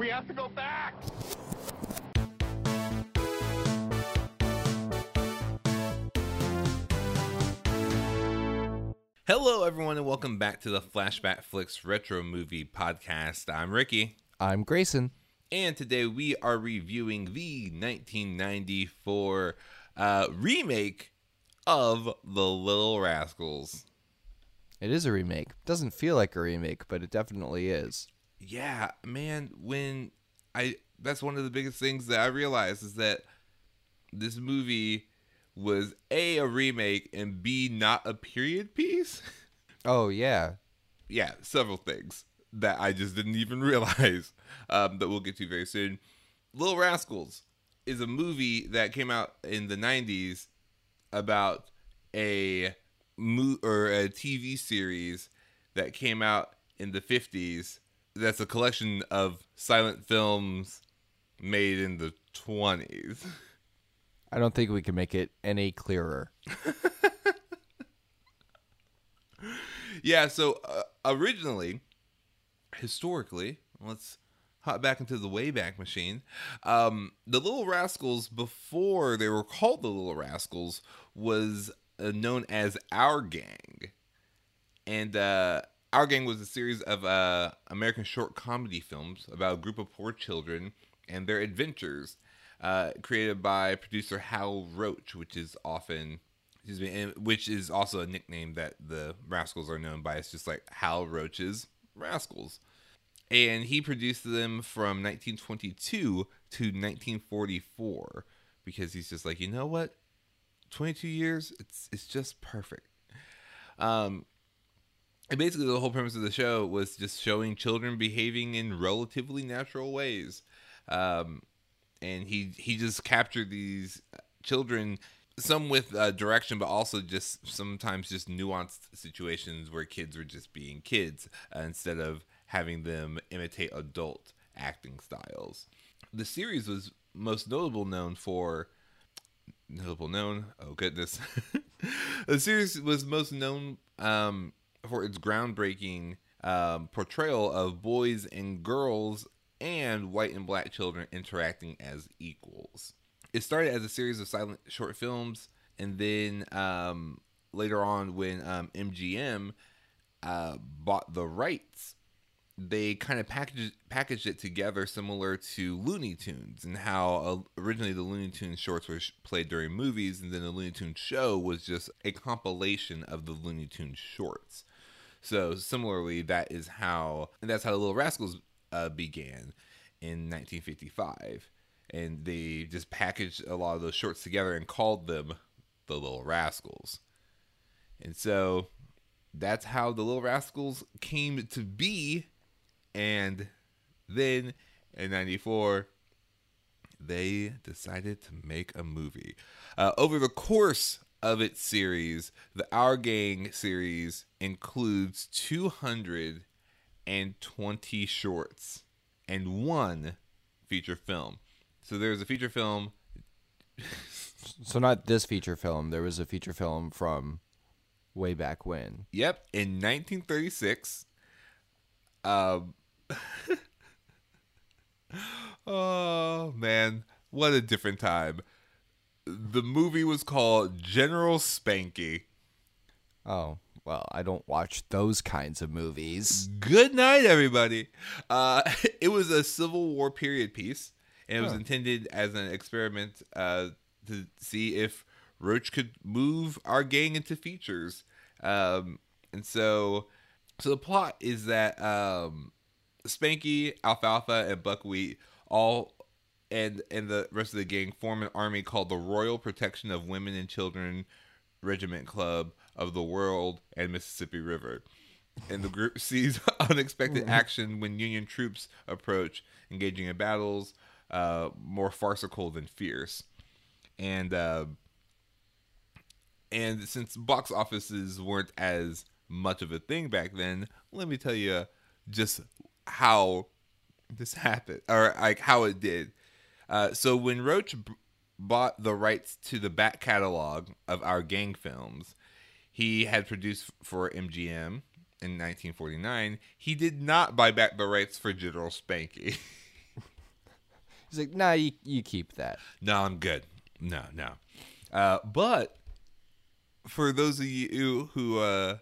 We have to go back. Hello, everyone, and welcome back to the Flashback Flicks Retro Movie Podcast. I'm Ricky, I'm Grayson. and today we are reviewing the 1994 uh, remake of The Little Rascals. It is a remake. Doesn't feel like a remake, but it definitely is. Yeah, man, when I that's one of the biggest things that I realized is that this movie was A a remake and B not a period piece. Oh yeah. yeah, several things that I just didn't even realize um, that we'll get to very soon. Little Rascals is a movie that came out in the 90s about a mo- or a TV series that came out in the 50s that's a collection of silent films made in the 20s. I don't think we can make it any clearer. Yeah, so uh, originally, historically, let's hop back into the Wayback Machine. Um, the Little Rascals, before they were called the Little Rascals, was uh, known as Our Gang. And uh, Our Gang was a series of uh, American short comedy films about a group of poor children and their adventures, uh, created by producer Hal Roach, which is often excuse me, which is also a nickname that the Rascals are known by. It's just like Hal Roach's Rascals. And he produced them from 1922 to 1944 because he's just like, you know what? 22 years, it's it's just perfect. Um, and basically, the whole premise of the show was just showing children behaving in relatively natural ways. Um, and he he just captured these children some with uh, direction but also just sometimes just nuanced situations where kids were just being kids uh, instead of having them imitate adult acting styles. The series was most notable known for notable known? Oh goodness. The series was most known um, for its groundbreaking um, portrayal of boys and girls and white and black children interacting as equals. It started as a series of silent short films, and then um, later on, when um, MGM uh, bought the rights, they kind of packaged packaged it together, similar to Looney Tunes, and how uh, originally the Looney Tunes shorts were sh- played during movies, and then the Looney Tunes show was just a compilation of the Looney Tunes shorts. So similarly, that is how that's how the Little Rascals uh, began in 1955, and they just packaged a lot of those shorts together and called them the Little Rascals. And so that's how the Little Rascals came to be. And then in 94, they decided to make a movie. Uh, over the course of its series, the Our Gang series includes 220 shorts and one feature film. So there's a feature film. So not this feature film. There was a feature film from way back when. Yep, in 1936. Um. oh man, what a different time. The movie was called General Spanky. Oh, well, I don't watch those kinds of movies. Good night, everybody. Uh, it was a Civil War period piece, and it was Huh. intended as an experiment uh, to see if Roach could move our gang into features. Um, and so, so the plot is that um, Spanky, Alfalfa, and Buckwheat all and and the rest of the gang form an army called the Royal Protection of Women and Children Regiment Club of the World and Mississippi River. And the group sees unexpected action when Union troops approach, engaging in battles uh, more farcical than fierce. And uh, and since box offices weren't as much of a thing back then, let me tell you just how this happened or like how it did. Uh, so when Roach b- bought the rights to the back catalog of our gang films, he had produced for MGM in 1949. He did not buy back the rights for General Spanky. He's like, nah, you, you keep that. No, I'm good. No, no. Uh, but for those of you who uh,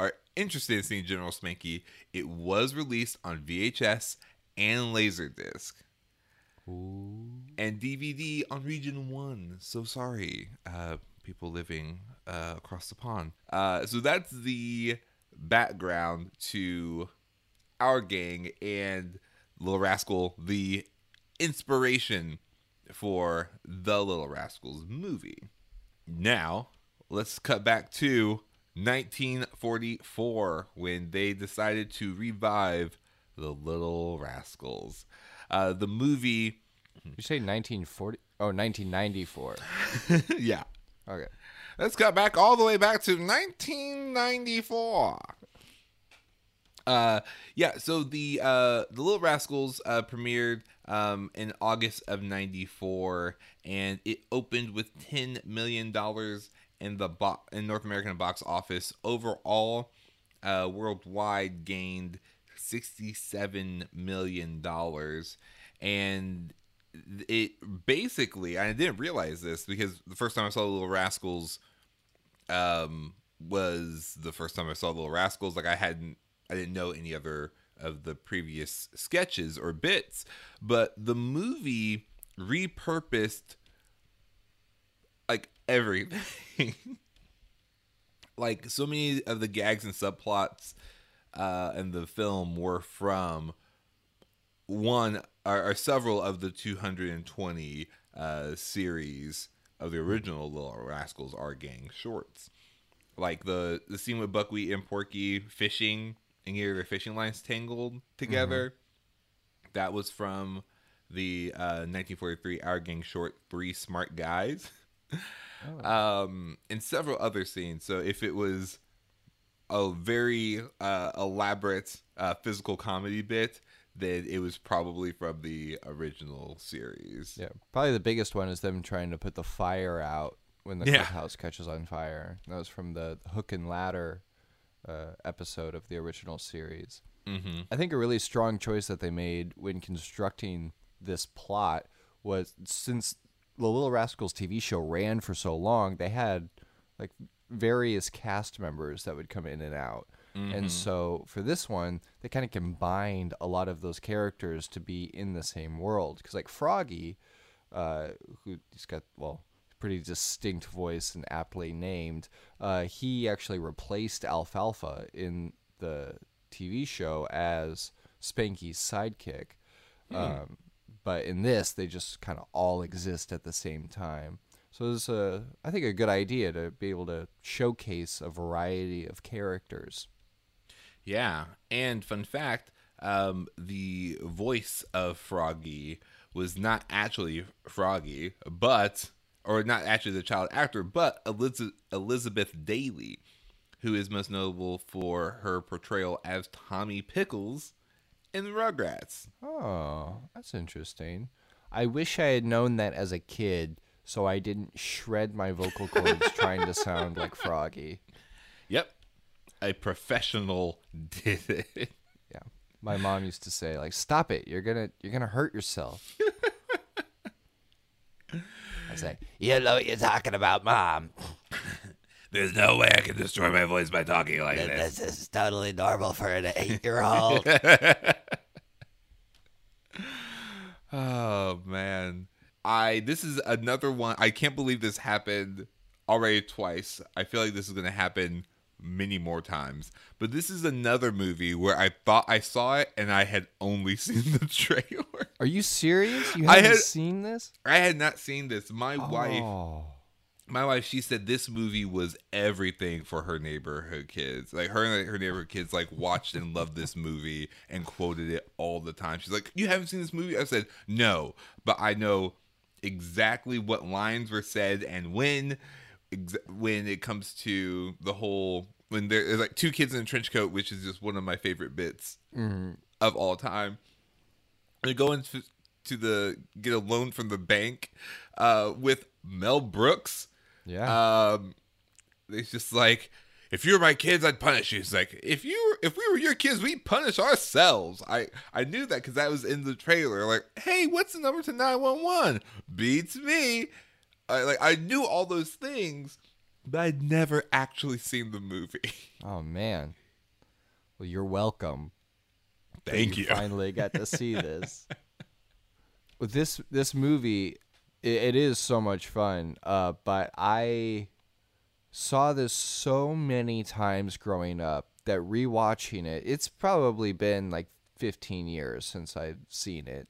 are interested in seeing General Spanky, it was released on VHS and Laserdisc. And DVD on Region 1. So sorry, uh, people living uh, across the pond. Uh, so that's the background to our gang and Little Rascal, the inspiration for the Little Rascals movie. Now, let's cut back to 1944 when they decided to revive the Little Rascals. Uh, the movie, You say 1940? Oh, 1994. yeah. Okay. Let's cut back all the way back to 1994. Uh, yeah. So the uh, the Little Rascals uh, premiered um, in August of '94, and it opened with ten million dollars in the bo- in North American box office. Overall, uh, worldwide gained sixty-seven million dollars, and it basically I didn't realize this because the first time I saw Little Rascals um was the first time I saw Little Rascals. Like I hadn't I didn't know any other of the previous sketches or bits, but the movie repurposed like everything. like so many of the gags and subplots uh in the film were from one or, or several of the 220 uh, series of the original Little Rascals Our Gang shorts. Like the the scene with Buckwheat and Porky fishing and getting their fishing lines tangled together. That was from the uh, 1943 Our Gang short Three Smart Guys. um, and several other scenes. So if it was a very uh, elaborate uh, physical comedy bit, that it was probably from the original series. Yeah, probably the biggest one is them trying to put the fire out when the Yeah. house catches on fire. That was from the Hook and Ladder uh, episode of the original series. Mm-hmm. I think a really strong choice that they made when constructing this plot was since the Little Rascals TV show ran for so long, they had like various cast members that would come in and out. And so for this one, they kind of combined a lot of those characters to be in the same world. Because like Froggy, uh, who he's got well, pretty distinct voice and aptly named, uh, he actually replaced Alfalfa in the TV show as Spanky's sidekick. Um, but in this, they just kind of all exist at the same time. So it's a, I think, a good idea to be able to showcase a variety of characters. Yeah, and fun fact: um, the voice of Froggy was not actually Froggy, but or not actually the child actor, but Eliz- Elizabeth Daily, who is most notable for her portrayal as Tommy Pickles in the Rugrats. Oh, that's interesting. I wish I had known that as a kid, so I didn't shred my vocal cords trying to sound like Froggy. Yep, a professional did it. Yeah, my mom used to say like, "Stop it! You're gonna you're gonna hurt yourself." I say, "You know what you're talking about, mom. There's no way I can destroy my voice by talking like This is totally normal for an eight-year-old." Oh man. I this is another one. I can't believe this happened already twice. I feel like this is going to happen many more times. But this is another movie where I thought I saw it and I had only seen the trailer. Are you serious? You I haven't had- seen this? I had not seen this. My wife, Oh. my wife, she said this movie was everything for her neighborhood kids. Like her and her neighborhood kids like watched and loved this movie and quoted it all the time. She's like, "You haven't seen this movie?" I said, "No, but I know exactly what lines were said and when ex- when it comes to the whole when there's like two kids in a trench coat, which is just one of my favorite bits of all time. They're going to, to the get a loan from the bank uh, with Mel Brooks. Yeah. Um, it's just like if you were my kids, I'd punish you. He's like, if you were, if we were your kids, we'd punish ourselves. I I knew that because that was in the trailer. Like, hey, what's the number to nine one one? Beats me. I like I knew all those things, but I'd never actually seen the movie. Oh man. Well, you're welcome. Thank you. Finally got to see this. With this this movie, it, it is so much fun. Uh, but I saw this so many times growing up that rewatching it, it's probably been like 15 years since I've seen it.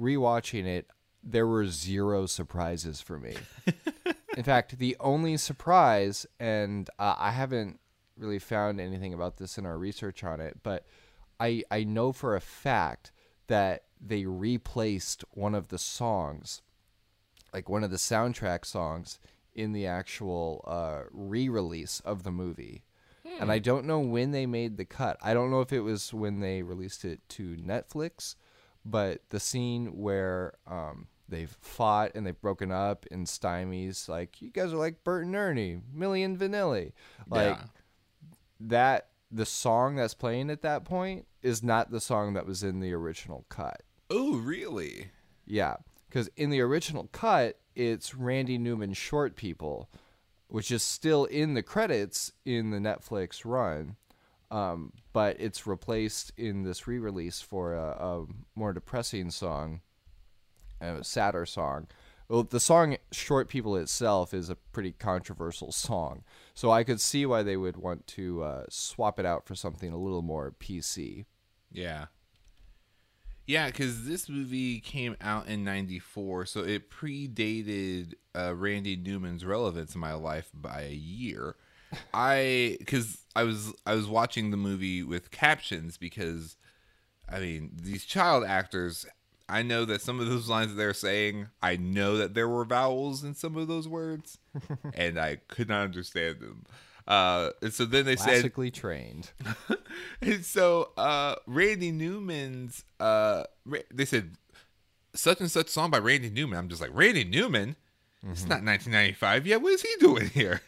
Rewatching it, there were zero surprises for me. In fact, the only surprise, and uh, I haven't really found anything about this in our research on it, but I I know for a fact that they replaced one of the songs, like one of the soundtrack songs, in the actual uh, re-release of the movie. And I don't know when they made the cut. I don't know if it was when they released it to Netflix, but the scene where um, they've fought and they've broken up and Stymie's like, you guys are like Bert and Ernie, Milli and Vanilli. Like Yeah. that, the song that's playing at that point is not the song that was in the original cut. Oh, really? Yeah, because in the original cut, it's Randy Newman's Short People, which is still in the credits in the Netflix run, um, but it's replaced in this re-release for a, a more depressing song, a sadder song. Well, the song "Short People" itself is a pretty controversial song, so I could see why they would want to uh, swap it out for something a little more PC. Yeah. Yeah, because this movie came out in '94, so it predated uh, Randy Newman's relevance in my life by a year. I because I was I was watching the movie with captions because, I mean, these child actors. I know that some of those lines that they're saying, I know that there were vowels in some of those words, and I could not understand them. Uh, and so then they said, Classically trained. and so uh Randy Newman's uh they said such and such song by Randy Newman. I'm just like Randy Newman. It's not 1995 yet. What is he doing here?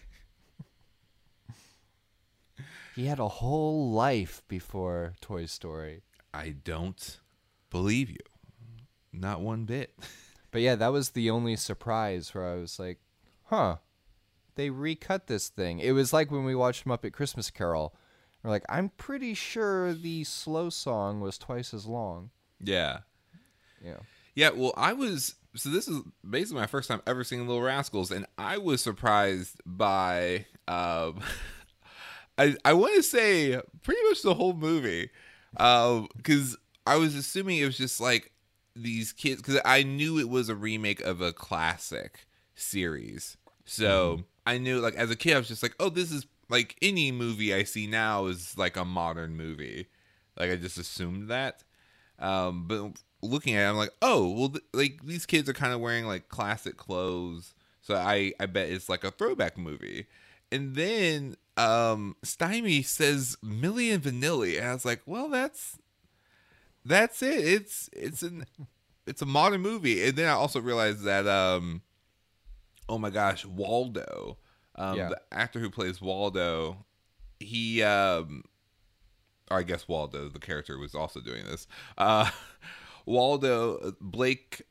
He had a whole life before Toy Story. I don't believe you. Not one bit. But yeah, that was the only surprise where I was like, huh, they recut this thing. It was like when we watched Muppet Christmas Carol. We're like, I'm pretty sure the slow song was twice as long. Yeah. Yeah. Yeah, well, I was so this is basically my first time ever seeing Little Rascals, and I was surprised by um I I want to say pretty much the whole movie. Um cuz I was assuming it was just like these kids cuz I knew it was a remake of a classic series. So, I knew like as a kid I was just like, "Oh, this is like any movie I see now is like a modern movie." Like I just assumed that. Um, but looking at it, I'm like, oh, well, th- like these kids are kind of wearing like classic clothes, so I I bet it's like a throwback movie. And then um, Stymie says Milli and Vanilli, and I was like, well, that's that's it. It's it's an it's a modern movie. And then I also realized that um, oh my gosh, Waldo, um, Yeah. the actor who plays Waldo, he um or I guess Waldo, the character, was also doing this. Uh, Waldo Blake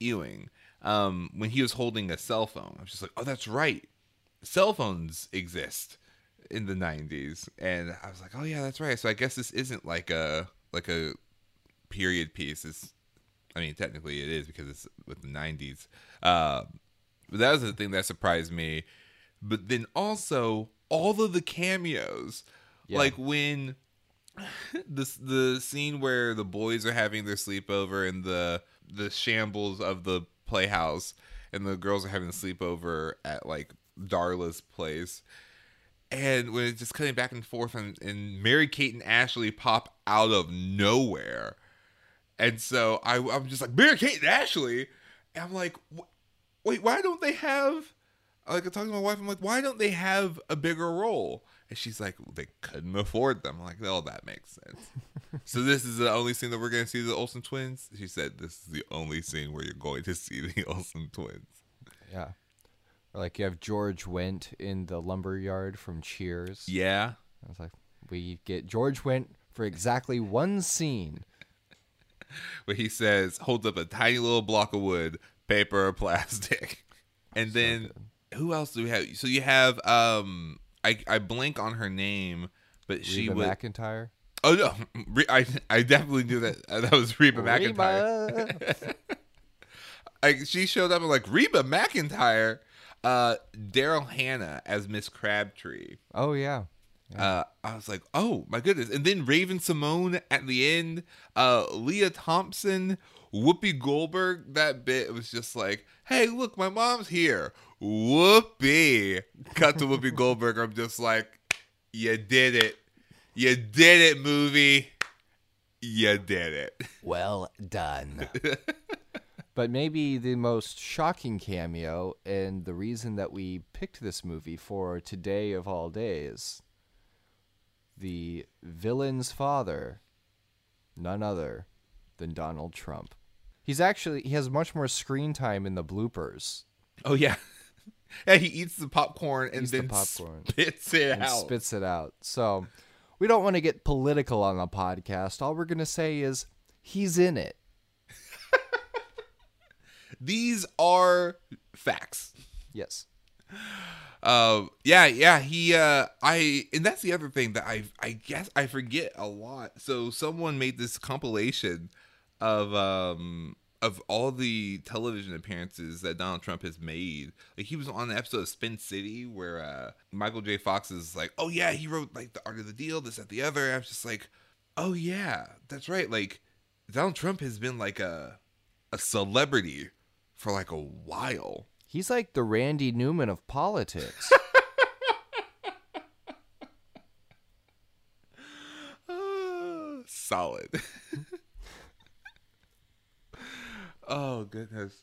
Ewing, um, when he was holding a cell phone, I was just like, "Oh, that's right, cell phones exist in the '90s," and I was like, "Oh yeah, that's right." So I guess this isn't like a like a period piece. It's, I mean, technically it is because it's with the '90s. Uh, that was the thing that surprised me. But then also all of the cameos, Yeah. like when this the scene where the boys are having their sleepover in the the shambles of the playhouse and the girls are having a sleepover at like Darla's place and when it's just cutting back and forth and, and Mary Kate and Ashley pop out of nowhere and so I, I'm just like Mary Kate and Ashley and I'm like "Wh- wait why don't they have like I'm talking to my wife I'm like why don't they have a bigger role and she's like they couldn't afford them I'm like oh that makes sense so this is the only scene that we're going to see the Olsen twins she said this is the only scene where you're going to see the Olsen twins Yeah. Or like you have George Wendt in the lumberyard from Cheers. Yeah. I was like, we get George Wendt for exactly one scene. where he says holds up a tiny little block of wood, paper or plastic. And then who else do we have? So you have um I I blank on her name, but she Reba was McEntire. Oh no, I I definitely knew that uh, that was Reba McEntire. Like she showed up and like Reba McEntire, uh Daryl Hannah as Miss Crabtree. oh yeah. Uh, I was like, oh my goodness! And then Raven-Symoné at the end, uh, Lea Thompson, Whoopi Goldberg. That bit was just like, hey, look, my mom's here. Whoopi. Cut to Whoopi Goldberg. I'm just like, you did it, you did it, movie. You did it. Well done. but maybe the most shocking cameo and the reason that we picked this movie for today of all days the villain's father, none other than Donald Trump. He's actually he has much more screen time in the bloopers Oh yeah, yeah. He eats the popcorn and Eats the then popcorn. spits it out. spits it out. So we don't want to get political on the podcast. All we're gonna say is he's in it. These are facts. Yes. Um, yeah, yeah, he, uh, I, and that's the other thing that I, I guess I forget a lot. So someone made this compilation of, um, of all the television appearances that Donald Trump has made. Like he was on the episode of Spin City where, uh, Michael J. Fox is like, oh yeah, he wrote like the art of the deal, this, that, the other. I was just like, oh yeah, that's right. Like Donald Trump has been like a, a celebrity for like a while. He's like the Randy Newman of politics. Uh, solid. oh goodness.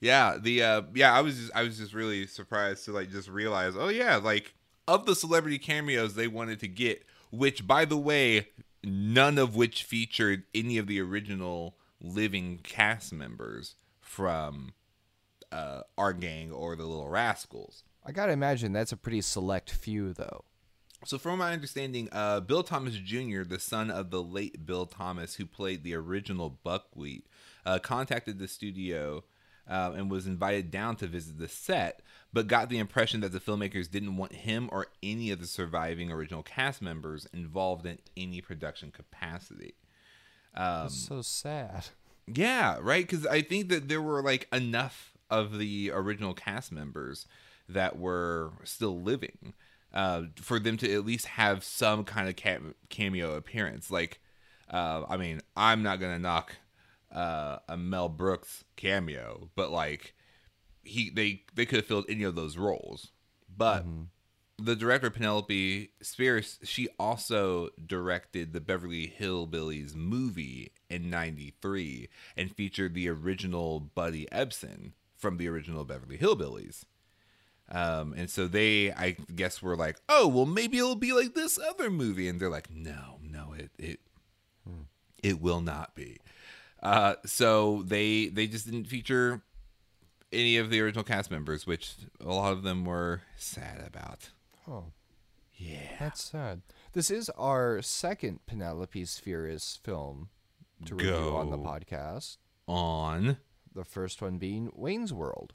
Yeah, the uh yeah, I was just I was just really surprised to like just realize, oh yeah, like of the celebrity cameos they wanted to get, which by the way, none of which featured any of the original living cast members from uh our gang or the Little Rascals. I gotta imagine that's a pretty select few, though. So, from my understanding, uh, Bill Thomas Jr., the son of the late Bill Thomas, who played the original Buckwheat, uh, contacted the studio uh, and was invited down to visit the set, but got the impression that the filmmakers didn't want him or any of the surviving original cast members involved in any production capacity. Um, That's so sad. yeah, right. Because I think that there were like enough of the original cast members that were still living uh, for them to at least have some kind of cameo appearance. Like, uh, I mean, I'm not gonna knock uh, a Mel Brooks cameo, but like he they they could have filled any of those roles. But the director Penelope Spheeris, she also directed the Beverly Hillbillies movie in '93 and featured the original Buddy Ebsen from the original Beverly Hillbillies. Um, and so they, I guess, were like, "Oh, well, maybe it'll be like this other movie," and they're like, "No, no, it it it will not be." Uh, so they they just didn't feature any of the original cast members, which a lot of them were sad about. Oh, Yeah. that's sad. This is our second Penelope Spheeris film to review on the podcast. On. The first one being Wayne's World.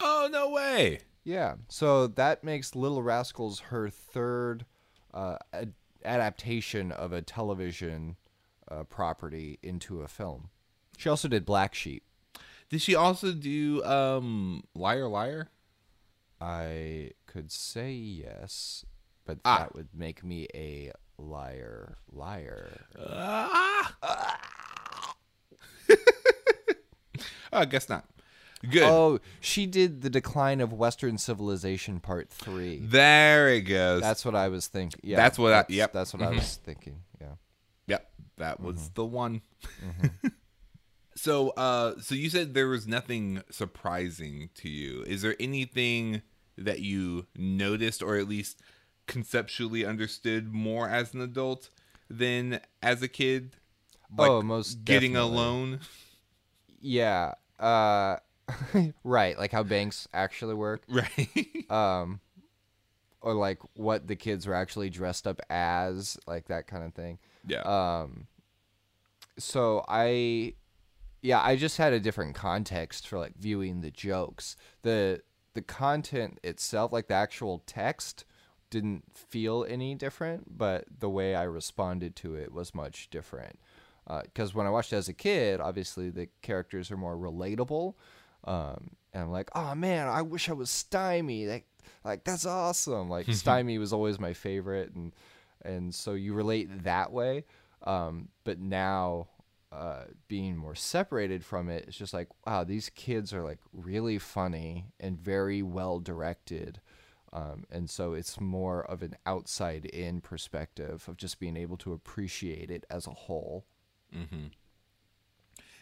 Oh no way. Yeah, so that makes Little Rascals her third uh, ad- adaptation of a television uh, property into a film. She also did Black Sheep. Did she also do um Liar Liar? I could say yes, but Ah. that would make me a liar. Liar. Ah. I guess not. Good. Oh, she did the Decline of Western Civilization Part Three. there it goes. That's what I was thinking. Yeah, That's what I- that's, yep. That's what I was thinking. Yeah. Yep, that was the one. so, uh, so you said there was nothing surprising to you. Is there anything that you noticed, or at least conceptually understood more as an adult than as a kid? Oh, most getting definitely. alone. Yeah. Uh, right, like how banks actually work. right um or like what the kids were actually dressed up as like that kind of thing yeah. Um so i yeah i just had a different context for like viewing the jokes. The the content itself like the actual text didn't feel any different but the way i responded to it was much different. Because when i watched it as a kid obviously the characters are more relatable um, and i'm like oh man i wish i was stymie like like that's awesome. Like stymie was always my favorite and and so you relate that way um, but now uh, being more separated from it it's just like wow these kids are like really funny and very well directed um, and so it's more of an outside in perspective of just being able to appreciate it as a whole.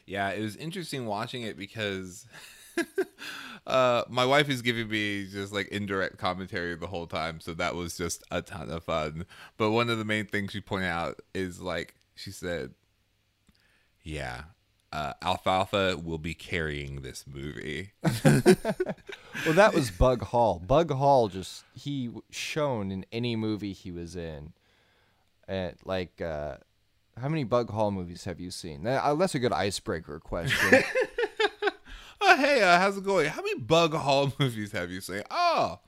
Yeah it was interesting watching it because uh my wife is giving me just like indirect commentary the whole time so that was just a ton of fun. But one of the main things she pointed out is like she said yeah uh, alfalfa will be carrying this movie. Well that was bug hall. Bug hall just he shone in any movie he was in. And like uh how many bug hall movies have you seen? Uh, that's a good icebreaker question oh hey uh, how's it going how many bug hall movies have you seen oh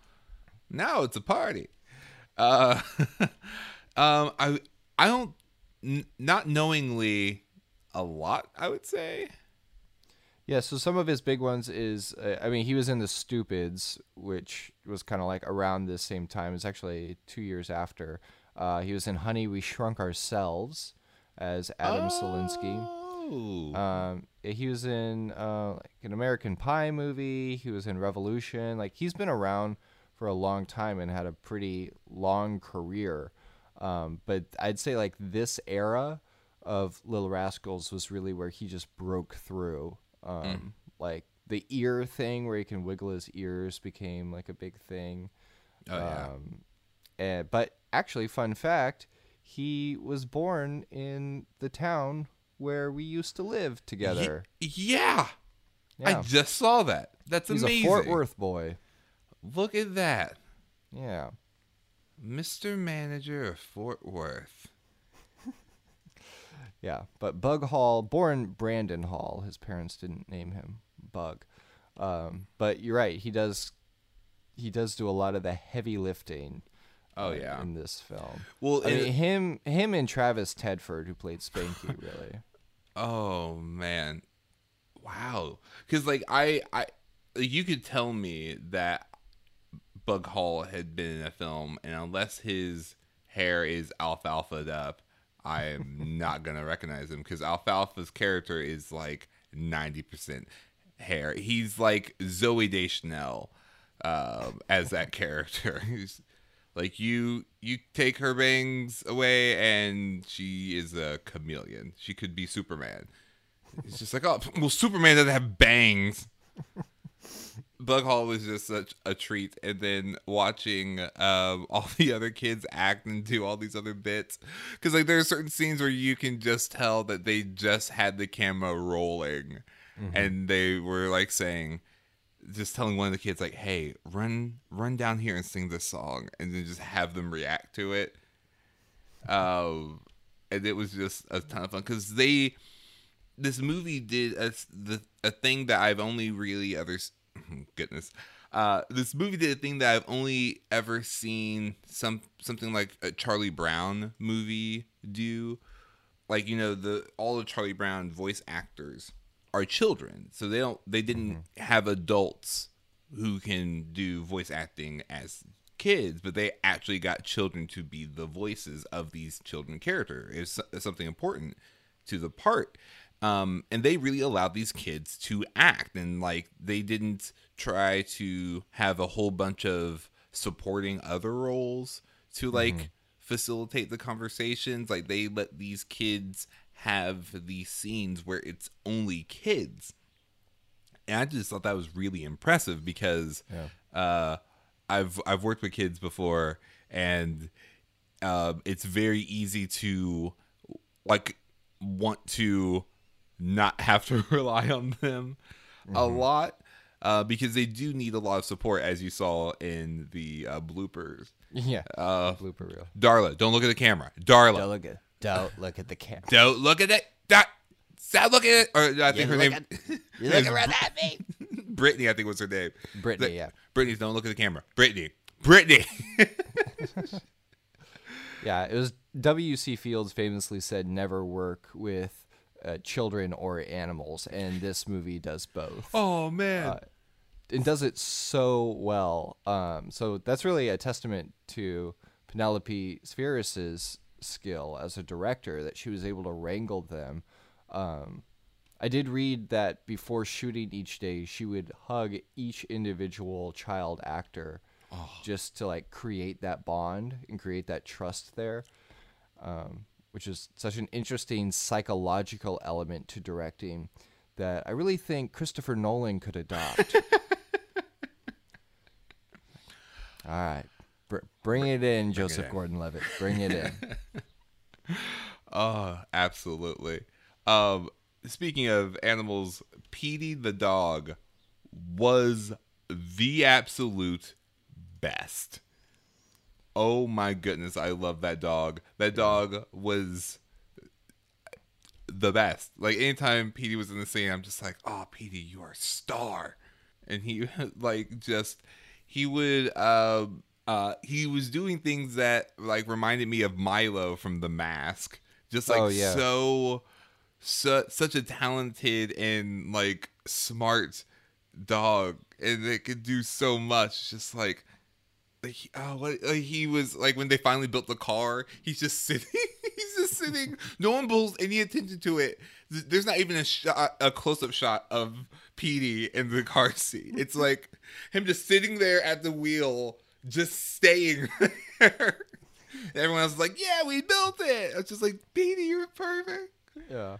now it's a party uh um i i don't n- not knowingly a lot i would say Yeah, so some of his big ones is, uh, I mean, he was in The Stupids, which was kind of like around the same time. It's actually two years after. Uh, he was in Honey, We Shrunk Ourselves as Adam Szalinski. oh Um, he was in uh, like an American Pie movie. He was in Revolution. Like he's been around for a long time and had a pretty long career. Um, but I'd say like this era of Little Rascals was really where he just broke through. Um, Like the ear thing where he can wiggle his ears became like a big thing. oh yeah Um, and, but actually, fun fact, he was born in the town where we used to live together. Ye- yeah. Yeah. I just saw that. That's He's amazing. a Fort Worth boy. Look at that. Yeah. Mr. Manager of Fort Worth. Yeah. But Bug Hall, born Brandon Hall, his parents didn't name him Bug. Um, but you're right. He does. He does do a lot of the heavy lifting. Oh, yeah. in this film. Well, I mean, him, him, and Travis Tedford, who played Spanky, really. Oh man, wow! Because like I, I, you could tell me that Bug Hall had been in a film, and unless his hair is alfalfa'd up, I am not gonna recognize him because Alfalfa's character is like ninety percent hair. He's like Zooey Deschanel um, as that character. He's like you you take her bangs away and she is a chameleon. She could be Superman. It's just like, oh well Superman doesn't have bangs. Bug Hall was just such a treat, and then watching um, all the other kids act and do all these other bits, because like there are certain scenes where you can just tell that they just had the camera rolling, and they were like saying, just telling one of the kids like, "Hey, run, run down here and sing this song," and then just have them react to it. Um, and it was just a ton of fun because they, this movie did a the a thing that I've only really ever, goodness, uh, this movie did a thing that I've only ever seen some something like a Charlie Brown movie do, like you know the all of Charlie Brown voice actors are children, so they don't they didn't have adults who can do voice acting as kids, but they actually got children to be the voices of these children character. It's something important to the part. Um, and they really allowed these kids to act and like they didn't try to have a whole bunch of supporting other roles to like facilitate the conversations. Like they let these kids have these scenes where it's only kids. And I just thought that was really impressive because uh, I've I've worked with kids before, and um, it's very easy to like want to not have to rely on them a lot. uh, because they do need a lot of support, as you saw in the uh, bloopers. Yeah. Uh, blooper reel. Darla, don't look at the camera. Darla, Don't look at at the camera. don't look at it. That, stop looking at it. Or I think her name, You look around at me. Brittany, I think was her name. Brittany, yeah. Brittany, don't look at the camera. Brittany, Brittany. Yeah, it was W.C. Fields famously said never work with uh, children or animals, and this movie does both. oh man. Uh, and does it so well. Um, so that's really a testament to Penelope Spheeris's skill as a director that she was able to wrangle them. Um, I did read that before shooting each day, she would hug each individual child actor just to like create that bond and create that trust there, um, which is such an interesting psychological element to directing that I really think Christopher Nolan could adopt. All right. Br- bring it in, Joseph. Gordon Levitt. Bring it in. Oh, absolutely. Um, speaking of animals, Petey the dog was the absolute best. Oh my goodness, I love that dog. That dog was the best. Like anytime Petey was in the scene, I'm just like, "Oh, Petey, you are a star." And he like just he would uh uh he was doing things that like reminded me of Milo from The Mask. Just like Oh, yeah. so su- such a talented and like smart dog and it could do so much just like like oh what like he was like when they finally built the car he's just sitting he's just sitting no one pulls any attention to it there's not even a shot a close-up shot of Petey in the car seat it's like him just sitting there at the wheel just staying there everyone else is like yeah we built it it's just like Petey you're perfect yeah.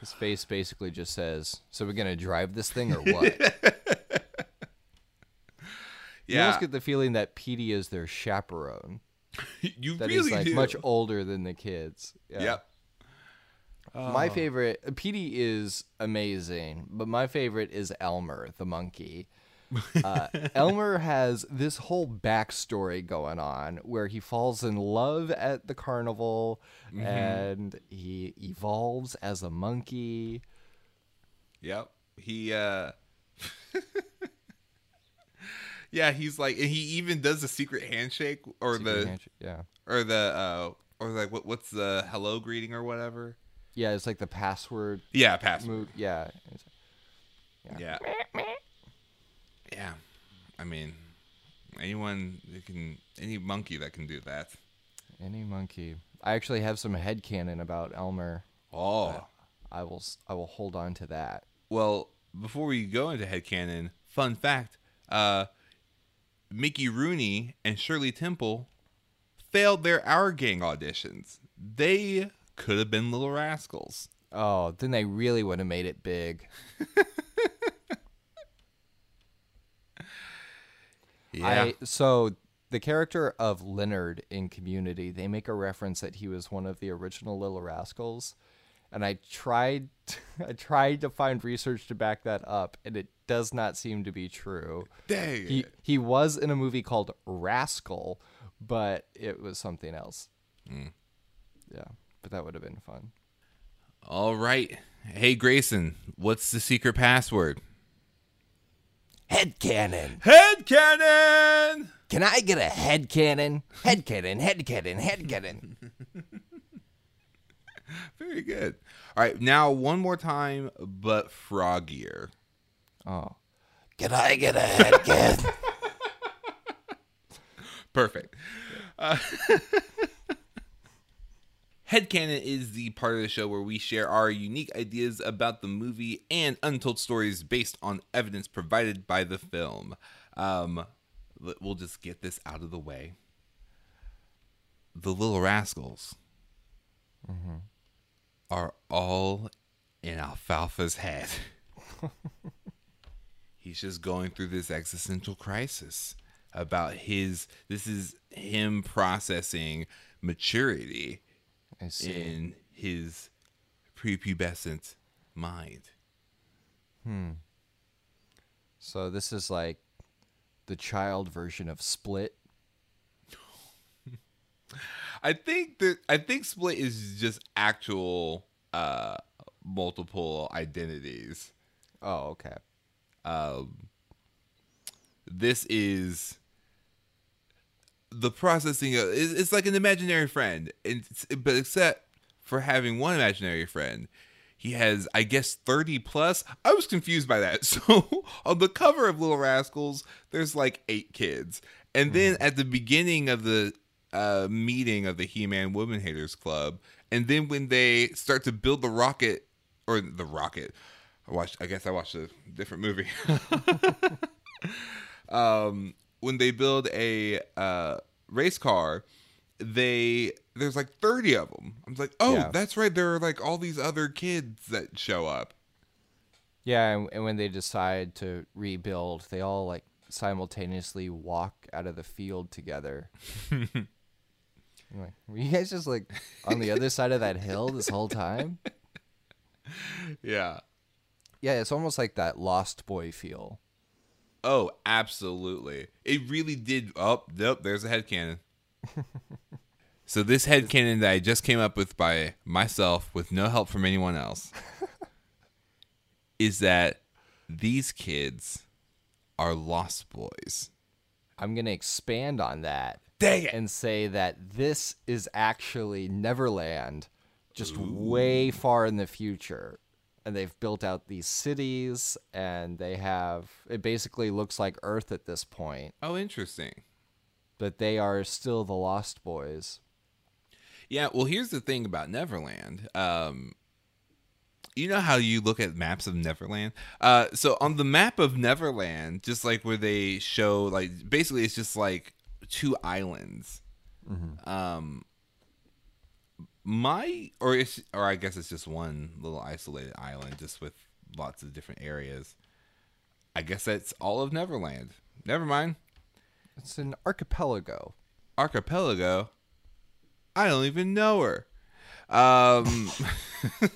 His face basically just says, "So we're gonna drive this thing or what?" Yeah. You yeah almost get the feeling that Petey is their chaperone. you That is really like do much older than the kids. Yeah. yep My oh. favorite Petey is amazing, but my favorite is Elmer, the monkey. Uh, Elmer has this whole backstory going on where he falls in love at the carnival and he evolves as a monkey. Yep. He uh Yeah, he's like and he even does the secret handshake or Secret the handshake- yeah. or the uh or like what what's the hello greeting or whatever. Yeah, it's like the password Yeah, password. move. Yeah. It's- Yeah. Yeah. I mean anyone that can any monkey that can do that. Any monkey. I actually have some head headcanon about Elmer. Oh. I will. I will hold on to that. Well, before we go into head headcanon, fun fact, uh Mickey Rooney and Shirley Temple failed their Our Gang auditions. They could have been Little Rascals. Oh, then they really would have made it big. I so the character of Leonard in Community, they make a reference that he was one of the original Little Rascals, and I tried I tried to find research to back that up, and it does not seem to be true. Dang. He he was in a movie called Rascal, but it was something else. Hmm. Yeah, but that would have been fun. All right. Hey Grayson, what's the secret password? Head cannon. Headcanon. Can I get a head cannon? Head cannon, head cannon, head cannon. Very good. All right, now one more time, but froggier. Oh. Can I get a head cannon? Perfect. Uh, Headcanon is the part of the show where we share our unique ideas about the movie and untold stories based on evidence provided by the film. Um, we'll just get this out of the way. The Little Rascals are all in Alfalfa's head. He's just going through this existential crisis about his. This is him processing maturity. In his prepubescent mind. Hmm. So this is like the child version of Split. I think that I think Split is just actual uh multiple identities. Oh, okay. Um this is the processing of it's, like an imaginary friend. It's, but except for having one imaginary friend he has i guess 30 plus. I was confused by that. So on the cover of little rascals there's like eight kids. And then at the beginning of the uh, meeting of the he-man woman haters club and then when they start to build the rocket or the rocket i watched i guess i watched a different movie. Um when they build a uh, race car, they there's like 30 of them. I'm like, oh, Yeah. that's right. There are like all these other kids that show up. Yeah, and, and when they decide to rebuild, they all like simultaneously walk out of the field together. Like, were you guys just like on the other side of that hill this whole time? Yeah. Yeah, it's almost like that Lost Boy feel. Oh, absolutely. It really did. Oh, nope. There's a head headcanon. so this head headcanon that I just came up with by myself with no help from anyone else is that these kids are lost boys. I'm gonna expand on that Dang it. and say that this is actually Neverland, just way far in the future. And they've built out these cities, and they have it basically looks like Earth at this point, Oh, interesting. but they are still the Lost Boys. Yeah, well, here's the thing about Neverland. Um, you know how you look at maps of Neverland? Uh, so on the map of Neverland, just like where they show, like, basically it's just like two islands. Um, my or it's or I guess it's just one little isolated island, just with lots of different areas. I guess that's all of Neverland. Never mind. It's an archipelago. Archipelago. I don't even know her. Um,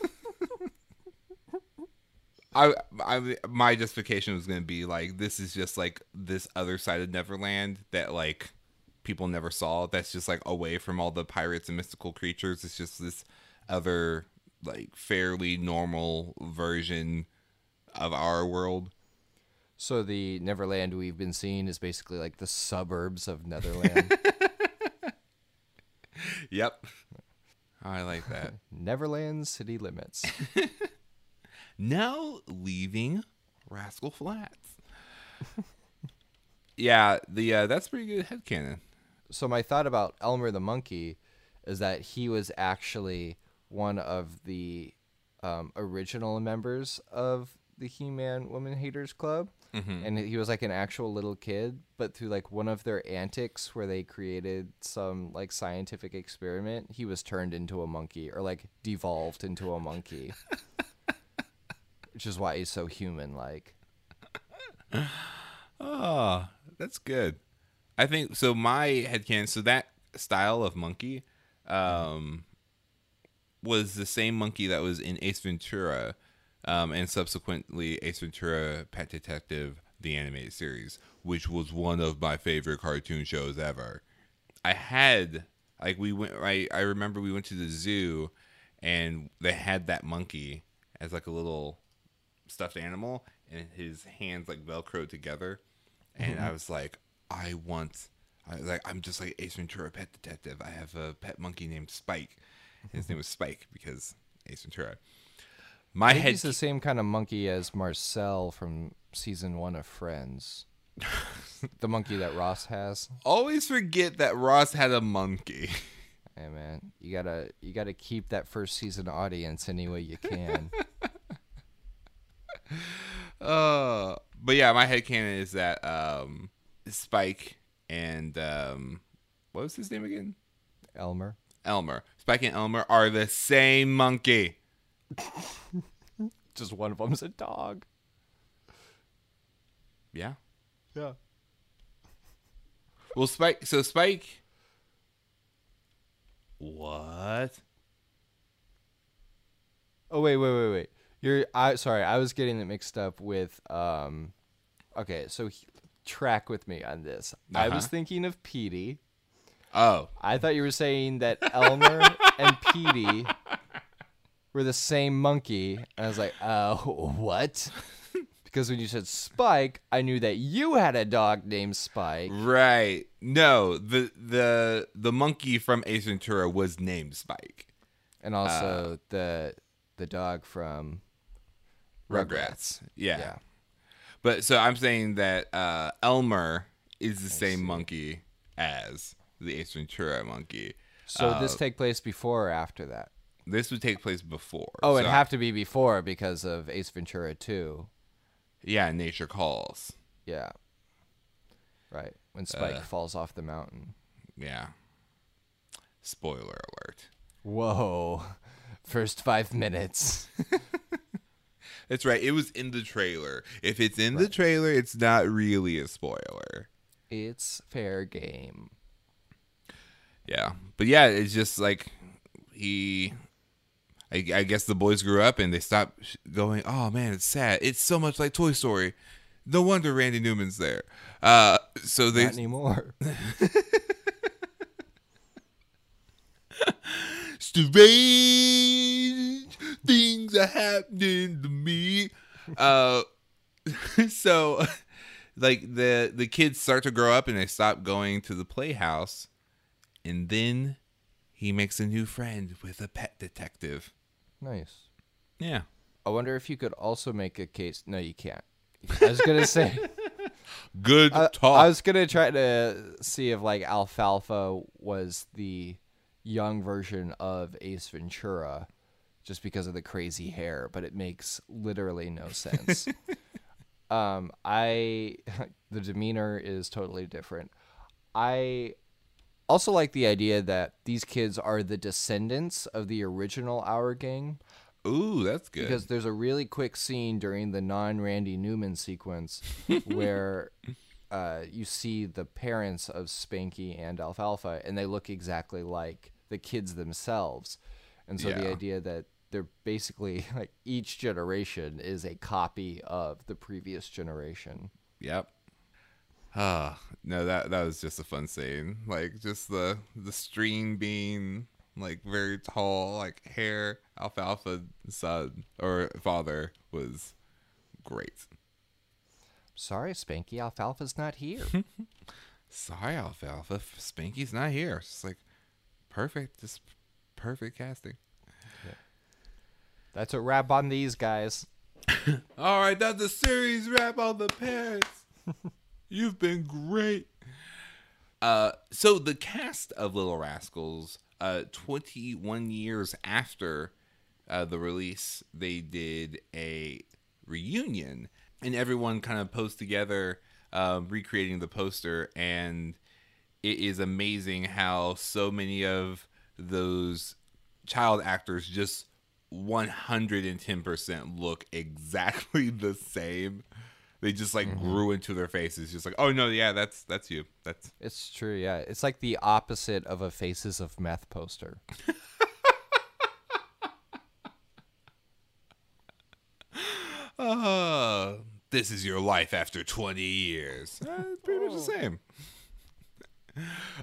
I, I, my justification was gonna be like, this is just like this other side of Neverland that like people never saw. That's just like away from all the pirates and mystical creatures. It's just this other like fairly normal version of our world. So the Neverland we've been seeing is basically like the suburbs of Netherland. Yep. I like that. Neverland city limits. now leaving Rascal Flats. yeah, the uh, that's pretty good headcanon. So my thought about Elmer the monkey is that he was actually one of the um, original members of the He-Man Woman Haters Club, and he was like an actual little kid. But through like one of their antics, where they created some like scientific experiment, he was turned into a monkey or like devolved into a monkey, which is why he's so human-like. Oh, that's good. I think so. My headcanon. So that style of monkey, um, was the same monkey that was in Ace Ventura, um, and subsequently Ace Ventura: Pet Detective, the animated series, which was one of my favorite cartoon shows ever. I had like we went. I I remember we went to the zoo, and they had that monkey as like a little stuffed animal, and his hands like velcro together, and I was like, I want. I like, I'm just like Ace Ventura, pet detective. I have a pet monkey named Spike. His name was Spike because Ace Ventura. My head. he's the same kind of monkey as Marcel from season one of Friends. the monkey that Ross has. Always forget that Ross had a monkey. Hey man, you gotta you gotta keep that first season audience any way you can. Uh, but yeah, my head headcanon is that um, Spike and um, what was his name again? Elmer. Elmer. Spike and Elmer are the same monkey. Just one of them's a dog. Yeah. Yeah. Well, Spike. So Spike. What? Oh wait, wait, wait, wait. You're I sorry, I was getting it mixed up with um Okay, so he, track with me on this. I was Uh-huh. thinking of Petey. Oh, I thought you were saying that Elmer and Petey were the same monkey. And I was like, oh, what? Because when you said Spike, I knew that you had a dog named Spike. right. No, the the the monkey from Ace Ventura was named Spike. And also the the dog from Rugrats. Yeah. Yeah. But so I'm saying that uh, Elmer is the same monkey as the Ace Ventura monkey. So Uh, this take place before or after that? This would take place before. Oh, so it'd have to be before because of Ace Ventura 2. Yeah, Nature Calls. Yeah. Right. When Spike Uh. falls off the mountain. Yeah. Spoiler alert. Whoa. First five minutes. That's right. It was in the trailer. If it's in the trailer, it's not really a spoiler. it's fair game. Yeah. But yeah, it's just like he. I, I guess the boys grew up and they stopped going, oh man, it's sad. It's so much like Toy Story. No wonder Randy Newman's there. Uh, so they. Not anymore. strange things are happening to me. Uh, so like the the kids start to grow up and they stop going to the playhouse, and then he makes a new friend with a pet detective. nice. Yeah. I wonder if you could also make a case. No, you can't. I was gonna say. Good I, talk. I was gonna try to see if like Alfalfa was the young version of Ace Ventura, just because of the crazy hair, but it makes literally no sense. um, I the demeanor is totally different. I also like the idea that these kids are the descendants of the original Our Gang Ooh, that's good. because there's a really quick scene during the non Randy Newman sequence where uh, you see the parents of Spanky and Alfalfa, and they look exactly like the kids themselves. And so the idea that they're basically like each generation is a copy of the previous generation. Yep. Ah, no, that that was just a fun scene. Like just the the stream being like very tall, like hair. Alfalfa son or father was great. Sorry, Spanky, Alfalfa's not here. Sorry, Alfalfa, Spanky's not here. It's like perfect, just perfect casting. That's a wrap on these guys. All right, that's a series wrap on the parents. You've been great. Uh, so the cast of Little Rascals, uh, 21 years after uh, the release, they did a reunion, and everyone kind of posed together, um, recreating the poster, and it is amazing how so many of those child actors just 110% look exactly the same. They just like grew into their faces, just like, oh no, yeah, that's that's you. That's It's true, yeah. It's like the opposite of a Faces of Meth poster. uh, this is your life after 20 years. Uh, pretty much the same.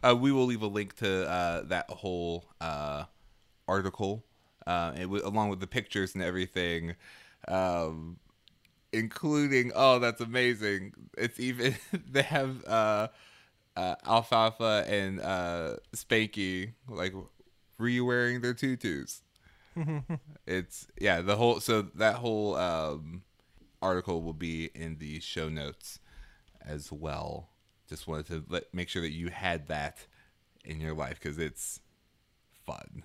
Uh, we will leave a link to uh, that whole uh, article, uh, it along with the pictures and everything, um, including oh, that's amazing! It's even they have uh, uh, Alfalfa and uh, Spanky like re-wearing their tutus. it's yeah, the whole so that whole um, article will be in the show notes as well. Just wanted to let make sure that you had that in your life because it's fun,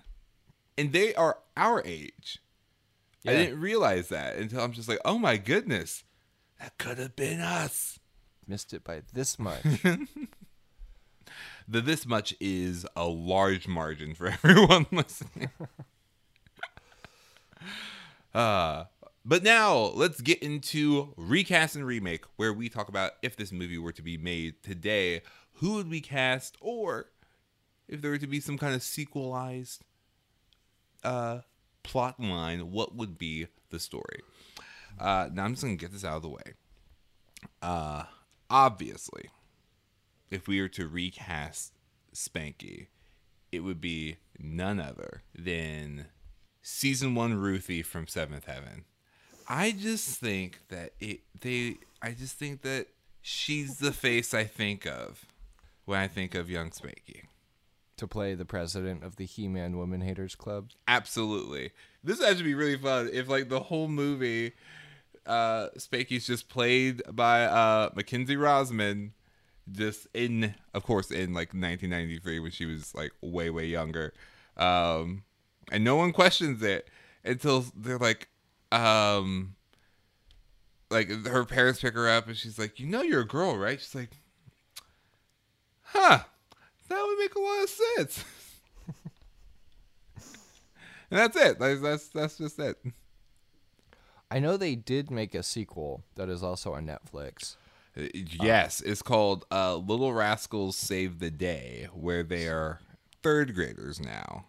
and they are our age. I didn't realize that until I'm just like, oh my goodness, that could have been us. Missed it by this much. The this much is a large margin for everyone listening. uh, but now let's get into recast and remake, where we talk about if this movie were to be made today, who would we cast, or if there were to be some kind of sequelized uh, plot line, what would be the story? Uh, now I'm just gonna get this out of the way. Uh, obviously, if we were to recast Spanky, it would be none other than season one Ruthie from Seventh Heaven. I just think that it they I just think that she's the face I think of when I think of young Spanky. To play the president of the He Man Woman Haters Club. Absolutely. This would actually be really fun if like the whole movie uh Spanky's just played by uh Mackenzie Rosman just in of course in like 1993 when she was like way way younger um and no one questions it until they're like um like her parents pick her up and she's like you know you're a girl right she's like huh that would make a lot of sense and that's it that's that's, that's just it I know they did make a sequel that is also on Netflix. Uh, Yes, it's called uh, Little Rascals Save the Day, where they are third graders now.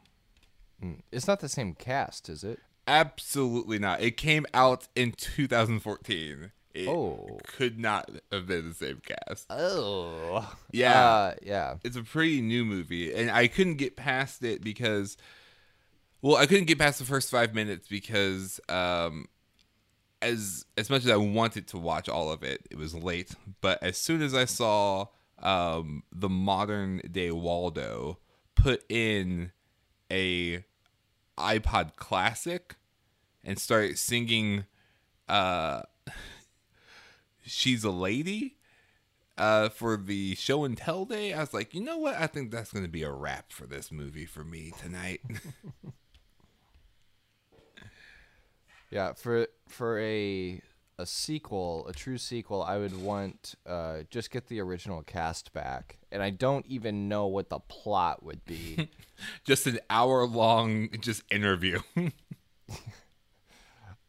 Mm. It's not the same cast, is it? Absolutely not. It came out in 2014. It Oh. could not have been the same cast. Oh. Yeah. Uh, yeah. It's a pretty new movie, and I couldn't get past it because, well, I couldn't get past the first five minutes because, um, as as much as I wanted to watch all of it, it was late. But as soon as I saw um, the modern day Waldo put in a iPod Classic and start singing, uh, "She's a Lady." uh, for the show and tell day, I was like, you know what? I think that's going to be a wrap for this movie for me tonight. Yeah, for for a a sequel, a true sequel, I would want uh, just get the original cast back, and I don't even know what the plot would be. just an hour long just interview.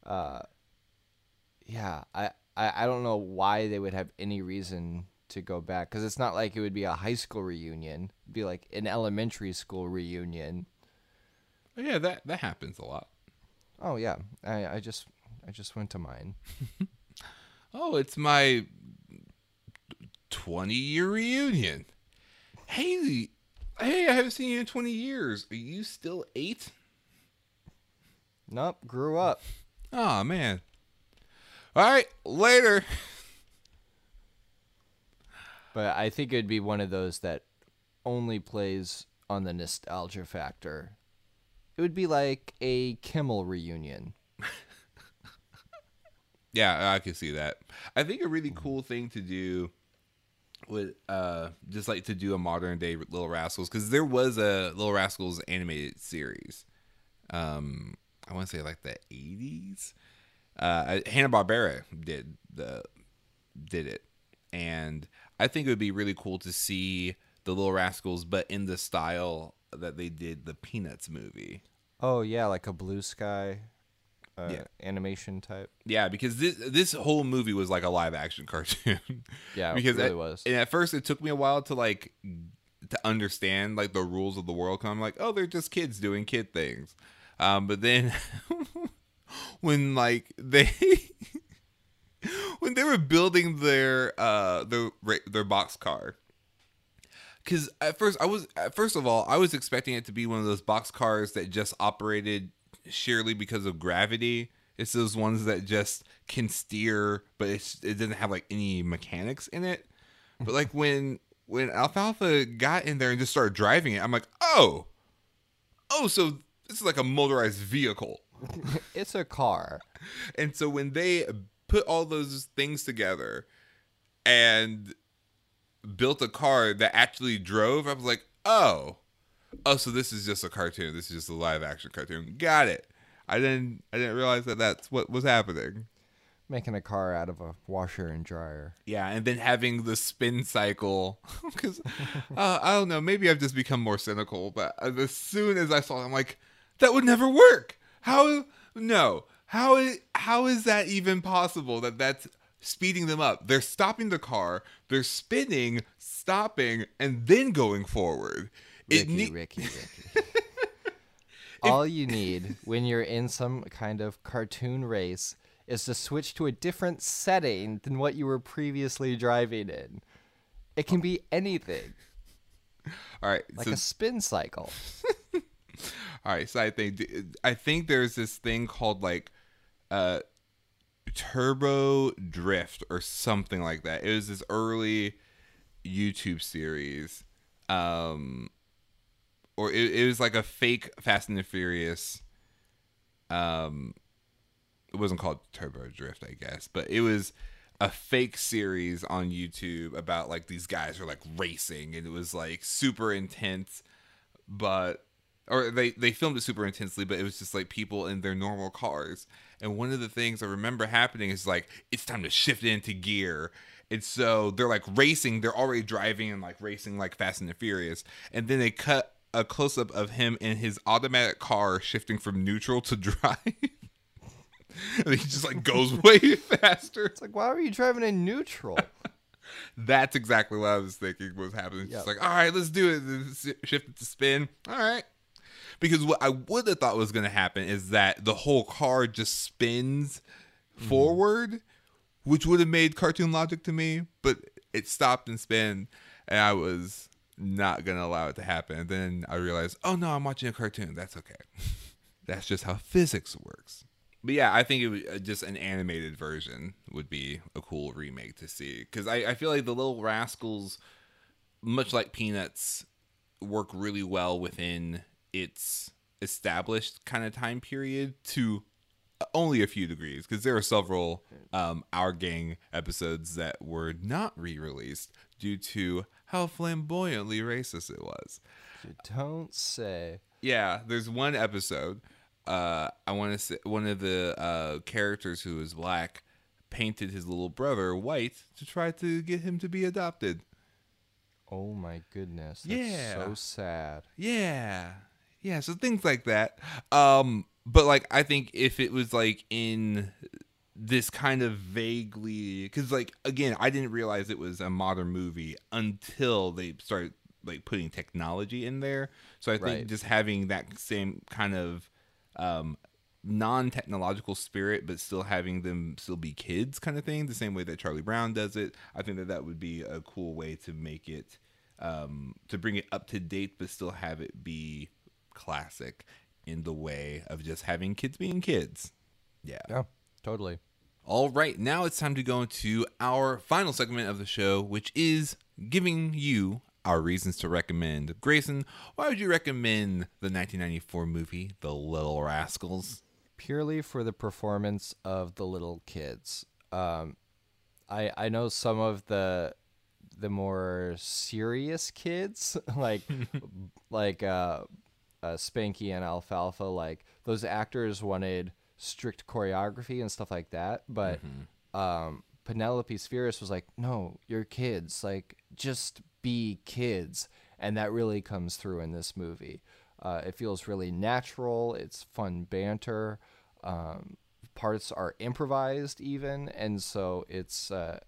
Uh, yeah, I, I I don't know why they would have any reason to go back because it's not like it would be a high school reunion. It'd be like an elementary school reunion. Oh, yeah, that that happens a lot. Oh yeah, I I just I just went to mine. Oh, it's my 20 year reunion. Hey, hey, I haven't seen you in 20 years. Are you still 8? Nope, grew up. Oh, man. All right, later. But I think it'd be one of those that only plays on the nostalgia factor. It would be like a Kimmel reunion. Yeah, I can see that. I think a really cool thing to do would uh just like to do a modern day Little Rascals because there was a Little Rascals animated series. Um, I want to say like the eighties. Uh, Hanna Barbera did the did it, and I think it would be really cool to see the Little Rascals, but in the style that they did the Peanuts movie. Oh yeah, like a blue sky uh, Yeah. animation type. Yeah, because this this whole movie was like a live action cartoon. Yeah, it because really at, was. And at first, it took me a while to like to understand like the rules of the world. Cause I'm like, oh, they're just kids doing kid things. Um, but then when like they when they were building their uh their their box car. Cause at first I was first of all I was expecting it to be one of those box cars that just operated sheerly because of gravity. It's those ones that just can steer, but it doesn't have like any mechanics in it. But like when when Alfalfa got in there and just started driving it, I'm like, oh, oh, so this is like a motorized vehicle. it's a car. And so when they put all those things together and built a car that actually drove, I was like, oh, oh, so this is just a cartoon. This is just a live action cartoon. Got it. I didn't I didn't realize that that's what was happening. Making a car out of a washer and dryer. Yeah, and then having the spin cycle because uh, I don't know. Maybe I've just become more cynical. But as soon as I saw, it, I'm like, that would never work. How? No. How is how is that even possible? That that's speeding them up. They're stopping the car. They're spinning, stopping, and then going forward. It Ricky, ne- Ricky, Ricky. All you need when you're in some kind of cartoon race is to switch to a different setting than what you were previously driving in. It can be anything, All right. like so, a spin cycle. all right. So I think I think there's this thing called like uh turbo drift or something like that. It was this early YouTube series. Um or it, it was like a fake Fast and the Furious um it wasn't called Turbo Drift, I guess, but it was a fake series on YouTube about like these guys are like racing and it was like super intense but or they they filmed it super intensely but it was just like people in their normal cars and one of the things i remember happening is like it's time to shift into gear and so they're like racing they're already driving and like racing like fast and the furious and then they cut a close-up of him in his automatic car shifting from neutral to drive and he just like goes way faster It's like, why were you driving in neutral? that's exactly what I was thinking was happening. It's Just Yep. like, all right, let's do it. Shift it to spin. All right. Because what I would have thought was going to happen is that the whole car just spins forward, which would have made cartoon logic to me, but it stopped and spin, and I was not going to allow it to happen. And then I realized, oh no, I'm watching a cartoon. That's okay. That's just how physics works. But yeah, I think it would, uh, just an animated version would be a cool remake to see because I, I feel like the Little Rascals, much like Peanuts, work really well within its established kind of time period to only a few degrees because there are several um, Our Gang episodes that were not re-released due to how flamboyantly racist it was. you don't say. Yeah, there's one episode. Uh, I want to say one of the uh, characters who is black painted his little brother white to try to get him to be adopted. Oh my goodness. That's Yeah. so sad. Yeah, yeah. So things like that. Um, but like I think if it was like in this kind of vaguely, because like again, I didn't realize it was a modern movie until they started like putting technology in there. So I think Right. just having that same kind of um non-technological spirit but still having them still be kids kind of thing the same way that charlie brown does it i think that that would be a cool way to make it um to bring it up to date but still have it be classic in the way of just having kids being kids yeah Yeah, totally. all right, now it's time to go into our final segment of the show, which is giving you our reasons to recommend. Grayson, why would you recommend the 1994 movie, The Little Rascals? purely for the performance of the little kids. Um, I I know some of the the more serious kids like like uh, uh, Spanky and Alfalfa. Like those actors wanted strict choreography and stuff like that, but um, Penelope Spheeris was like, "No, you're kids. Like just be kids," and that really comes through in this movie. Uh, it feels really natural. It's fun banter. Um, parts are improvised even, and so it's uh,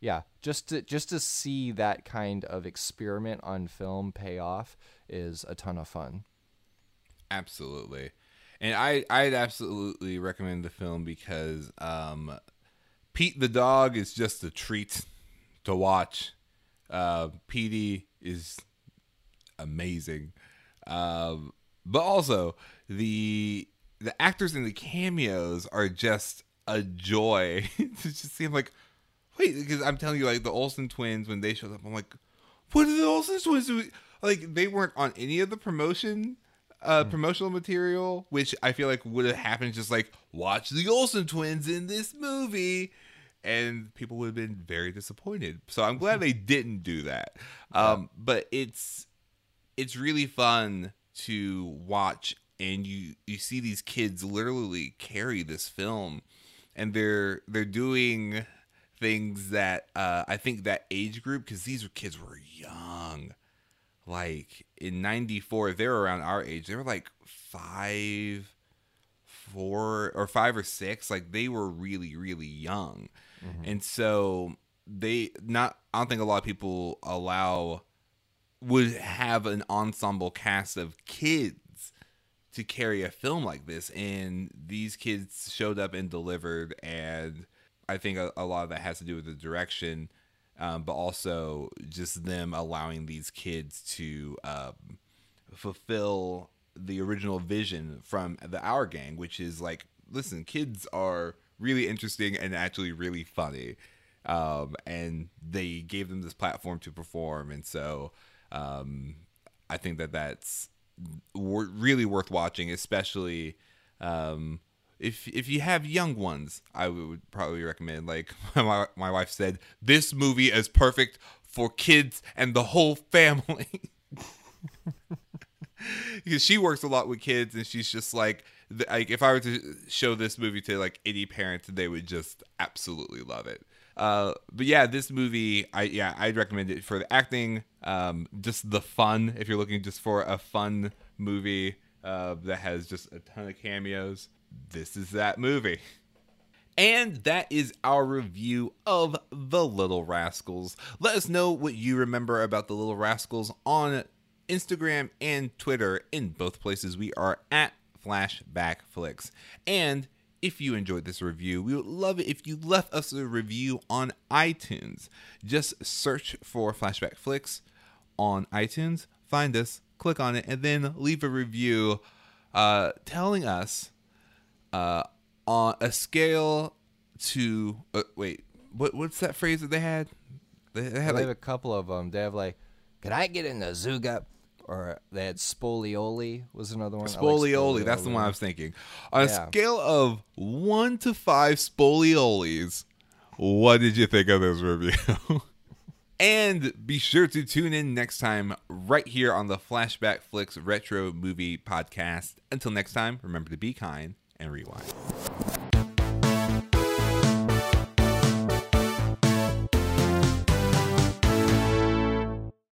yeah, just to just to see that kind of experiment on film pay off is a ton of fun. Absolutely. And I, I'd absolutely recommend the film because um, Pete the dog is just a treat to watch. Uh, Petey is amazing. Um, but also the the actors in the cameos are just a joy to just see. Like, wait, because I'm telling you, like the Olsen twins when they showed up, I'm like, what are the Olsen twins? Like they weren't on any of the promotion, uh, promotional material, which I feel like would have happened just like watch the Olsen twins in this movie. And people would have been very disappointed. So I'm glad they didn't do that. Um, but it's it's really fun to watch and you you see these kids literally carry this film and they're they're doing things that uh I think that age group cuz these kids were young like in 94 if they were around our age they were like 5 4 or 5 or 6 like they were really really young. Mm-hmm. And so they not I don't think a lot of people allow would have an ensemble cast of kids to carry a film like this and these kids showed up and delivered and i think a, a lot of that has to do with the direction um, but also just them allowing these kids to um, fulfill the original vision from the Our Gang, which is like, listen, kids are really interesting and actually really funny. Um, and they gave them this platform to perform. And so um, I think that that's really worth watching, especially um, if if you have young ones. I would probably recommend. Like my my wife said, this movie is perfect for kids and the whole family. because she works a lot with kids and she's just like like if i were to show this movie to like any parent they would just absolutely love it uh, but yeah this movie i yeah i'd recommend it for the acting um, just the fun if you're looking just for a fun movie uh, that has just a ton of cameos this is that movie and that is our review of The Little Rascals. Let us know what you remember about The Little Rascals on Instagram and Twitter. In both places, we are at Flashback Flicks. And if you enjoyed this review, we would love it if you left us a review on iTunes. Just search for Flashback Flicks on iTunes, find us, click on it, and then leave a review uh, telling us uh, on a scale to uh, wait, what what's that phrase that they had? They, they had they like, have a couple of them. They have like, "Can I get in the Zuga?" Or they had Spolioli was another one. Spolioli, like that's the one I was thinking. On yeah. a scale of one to five Spoliolis, what did you think of this review? and be sure to tune in next time right here on the Flashback Flicks Retro Movie Podcast. Until next time, remember to be kind and rewind.